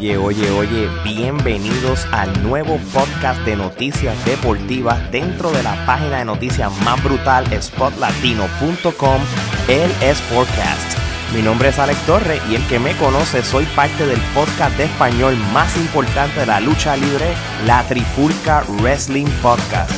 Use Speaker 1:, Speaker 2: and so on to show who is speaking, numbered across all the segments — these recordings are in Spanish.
Speaker 1: Oye, oye, oye, bienvenidos al nuevo podcast de noticias deportivas dentro de la página de noticias más brutal, spotlatino.com, el Sportcast. Mi nombre es Alex Torre y el que me conoce soy parte del podcast de español más importante de la lucha libre, la Trifulca Wrestling Podcast.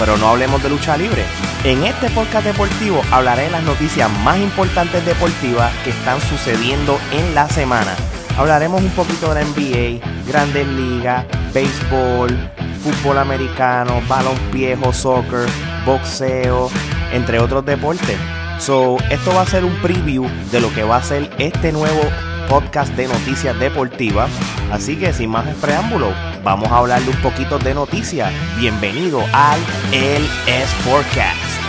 Speaker 1: Pero no hablemos de lucha libre. En este podcast deportivo hablaré de las noticias más importantes deportivas que están sucediendo en la semana Hablaremos un poquito de la NBA, grandes ligas, béisbol, fútbol americano, balonpié, soccer, boxeo, entre otros deportes. So, esto va a ser un preview de lo que va a ser este nuevo podcast de noticias deportivas. Así que sin más preámbulo, vamos a hablar de un poquito de noticias. Bienvenido al El Sportcast.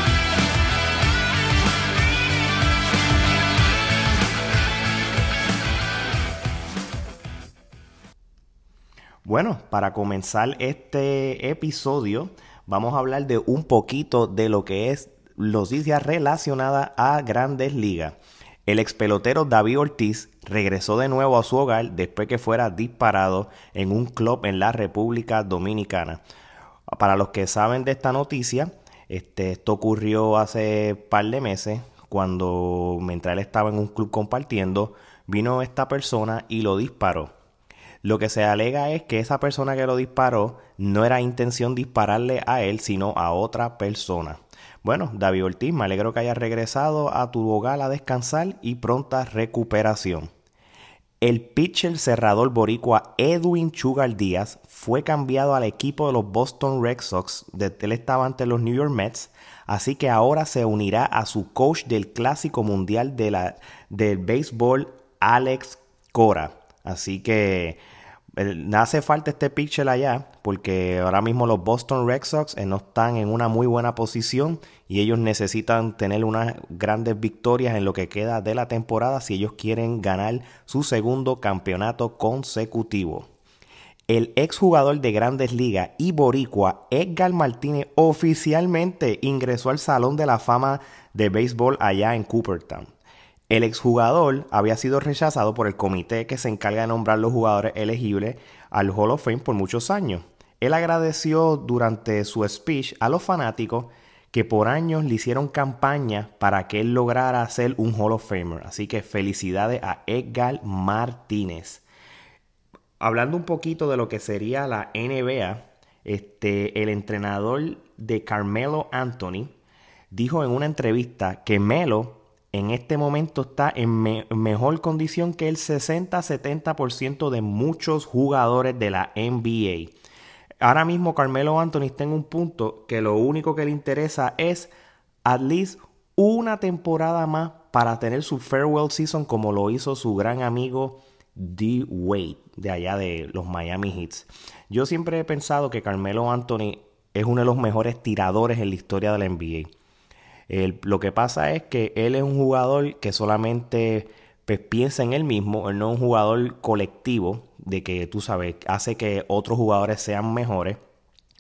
Speaker 1: Bueno, para comenzar este episodio, vamos a hablar de un poquito de lo que es noticias relacionadas a grandes ligas. El ex pelotero David Ortiz regresó de nuevo a su hogar después que fuera disparado en un club en la República Dominicana. Para los que saben de esta noticia, este, esto ocurrió hace par de meses cuando mientras él estaba en un club compartiendo, vino esta persona y lo disparó. Lo que se alega es que esa persona que lo disparó no era intención dispararle a él, sino a otra persona. Bueno, David Ortiz, me alegro que hayas regresado a tu hogar a descansar y pronta recuperación. El pitcher cerrador boricua Edwin Chugal Díaz fue cambiado al equipo de los Boston Red Sox. Él estaba ante los New York Mets, así que ahora se unirá a su coach del Clásico Mundial de la, del Béisbol, Alex Cora. Así que hace falta este pitcher allá porque ahora mismo los Boston Red Sox eh, no están en una muy buena posición y ellos necesitan tener unas grandes victorias en lo que queda de la temporada si ellos quieren ganar su segundo campeonato consecutivo. El exjugador de grandes ligas y boricua Edgar Martínez oficialmente ingresó al Salón de la Fama de Béisbol allá en Cooperstown. El exjugador había sido rechazado por el comité que se encarga de nombrar los jugadores elegibles al Hall of Fame por muchos años. Él agradeció durante su speech a los fanáticos que por años le hicieron campaña para que él lograra ser un Hall of Famer. Así que felicidades a Edgar Martínez. Hablando un poquito de lo que sería la NBA, este, el entrenador de Carmelo Anthony dijo en una entrevista que Melo en este momento está en mejor condición que el 60-70% de muchos jugadores de la NBA. Ahora mismo Carmelo Anthony está en un punto que lo único que le interesa es at least una temporada más para tener su farewell season como lo hizo su gran amigo D. Wade de allá de los Miami Heats. Yo siempre he pensado que Carmelo Anthony es uno de los mejores tiradores en la historia de la NBA lo que pasa es que él es un jugador que solamente pues, piensa en él mismo, él no es un jugador colectivo, de que tú sabes, hace que otros jugadores sean mejores.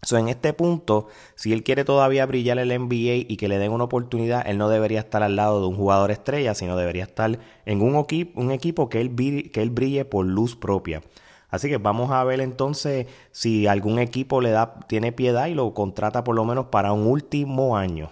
Speaker 1: So, en este punto, si él quiere todavía brillar el NBA y que le den una oportunidad, él no debería estar al lado de un jugador estrella, sino debería estar en un, un equipo que él, que él brille por luz propia. Así que vamos a ver entonces si algún equipo le da, tiene piedad y lo contrata por lo menos para un último año.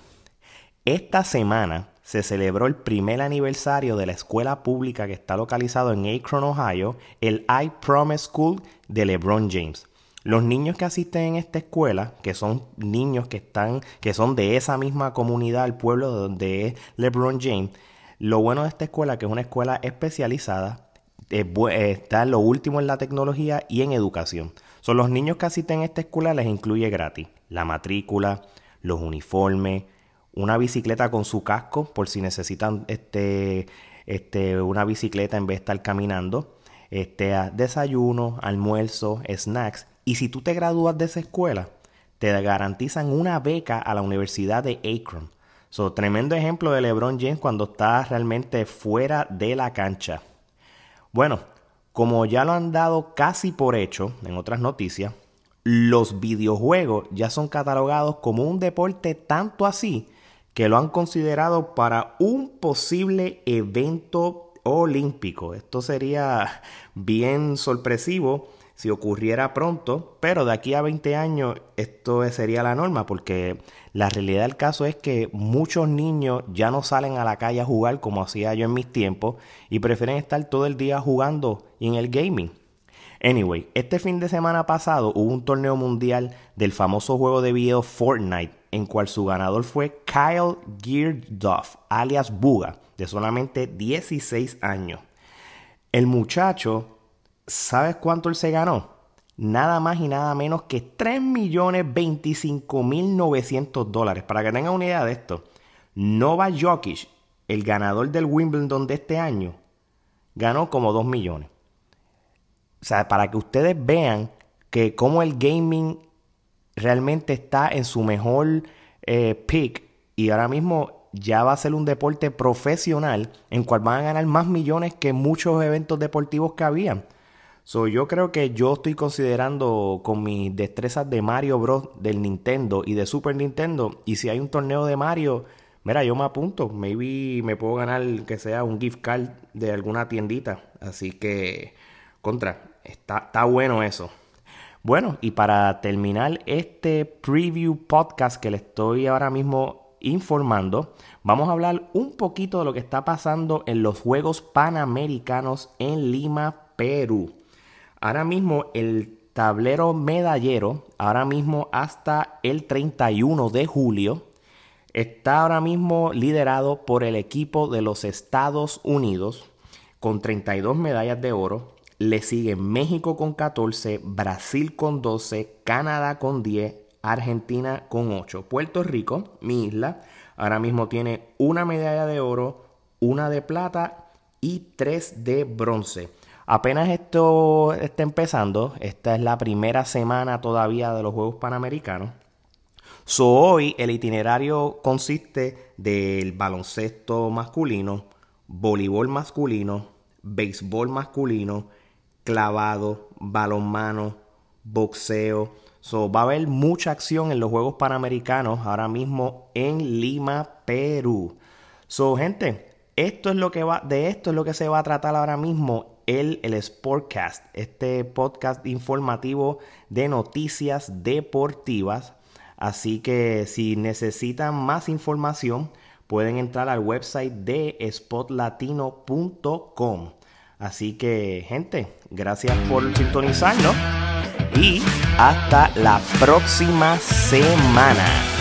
Speaker 1: Esta semana se celebró el primer aniversario de la escuela pública que está localizado en Akron, Ohio, el I Promise School de LeBron James. Los niños que asisten en esta escuela, que son niños que están, que son de esa misma comunidad, el pueblo donde es LeBron James, lo bueno de esta escuela que es una escuela especializada, está lo último en la tecnología y en educación. Son los niños que asisten a esta escuela les incluye gratis la matrícula, los uniformes, una bicicleta con su casco por si necesitan este, este, una bicicleta en vez de estar caminando, este, desayuno, almuerzo, snacks. Y si tú te gradúas de esa escuela, te garantizan una beca a la Universidad de Akron. So, tremendo ejemplo de LeBron James cuando está realmente fuera de la cancha. Bueno, como ya lo han dado casi por hecho en otras noticias, los videojuegos ya son catalogados como un deporte tanto así que lo han considerado para un posible evento olímpico. Esto sería bien sorpresivo si ocurriera pronto, pero de aquí a 20 años esto sería la norma porque la realidad del caso es que muchos niños ya no salen a la calle a jugar como hacía yo en mis tiempos y prefieren estar todo el día jugando en el gaming. Anyway, este fin de semana pasado hubo un torneo mundial del famoso juego de video Fortnite, en cual su ganador fue Kyle Gearduff, alias Buga, de solamente 16 años. El muchacho ¿Sabes cuánto él se ganó? Nada más y nada menos que 3.025.900 dólares. Para que tengan una idea de esto, Nova Jokic, el ganador del Wimbledon de este año, ganó como 2 millones. O sea, para que ustedes vean que como el gaming realmente está en su mejor eh, peak y ahora mismo ya va a ser un deporte profesional en cual van a ganar más millones que muchos eventos deportivos que habían. So, yo creo que yo estoy considerando con mis destrezas de Mario Bros. del Nintendo y de Super Nintendo. Y si hay un torneo de Mario, mira, yo me apunto. Maybe me puedo ganar que sea un gift card de alguna tiendita. Así que, contra, está, está bueno eso. Bueno, y para terminar este preview podcast que le estoy ahora mismo informando, vamos a hablar un poquito de lo que está pasando en los Juegos Panamericanos en Lima, Perú. Ahora mismo el tablero medallero, ahora mismo hasta el 31 de julio, está ahora mismo liderado por el equipo de los Estados Unidos con 32 medallas de oro. Le sigue México con 14, Brasil con 12, Canadá con 10, Argentina con 8. Puerto Rico, mi isla, ahora mismo tiene una medalla de oro, una de plata y tres de bronce. Apenas esto está empezando, esta es la primera semana todavía de los Juegos Panamericanos. So, hoy el itinerario consiste del baloncesto masculino, voleibol masculino, béisbol masculino, clavado, balonmano, boxeo. So, va a haber mucha acción en los Juegos Panamericanos ahora mismo en Lima, Perú. So, gente, esto es lo que va, de esto es lo que se va a tratar ahora mismo el, el Sportcast, este podcast informativo de noticias deportivas. Así que si necesitan más información, pueden entrar al website de spotlatino.com. Así que, gente, gracias por sintonizarnos y hasta la próxima semana.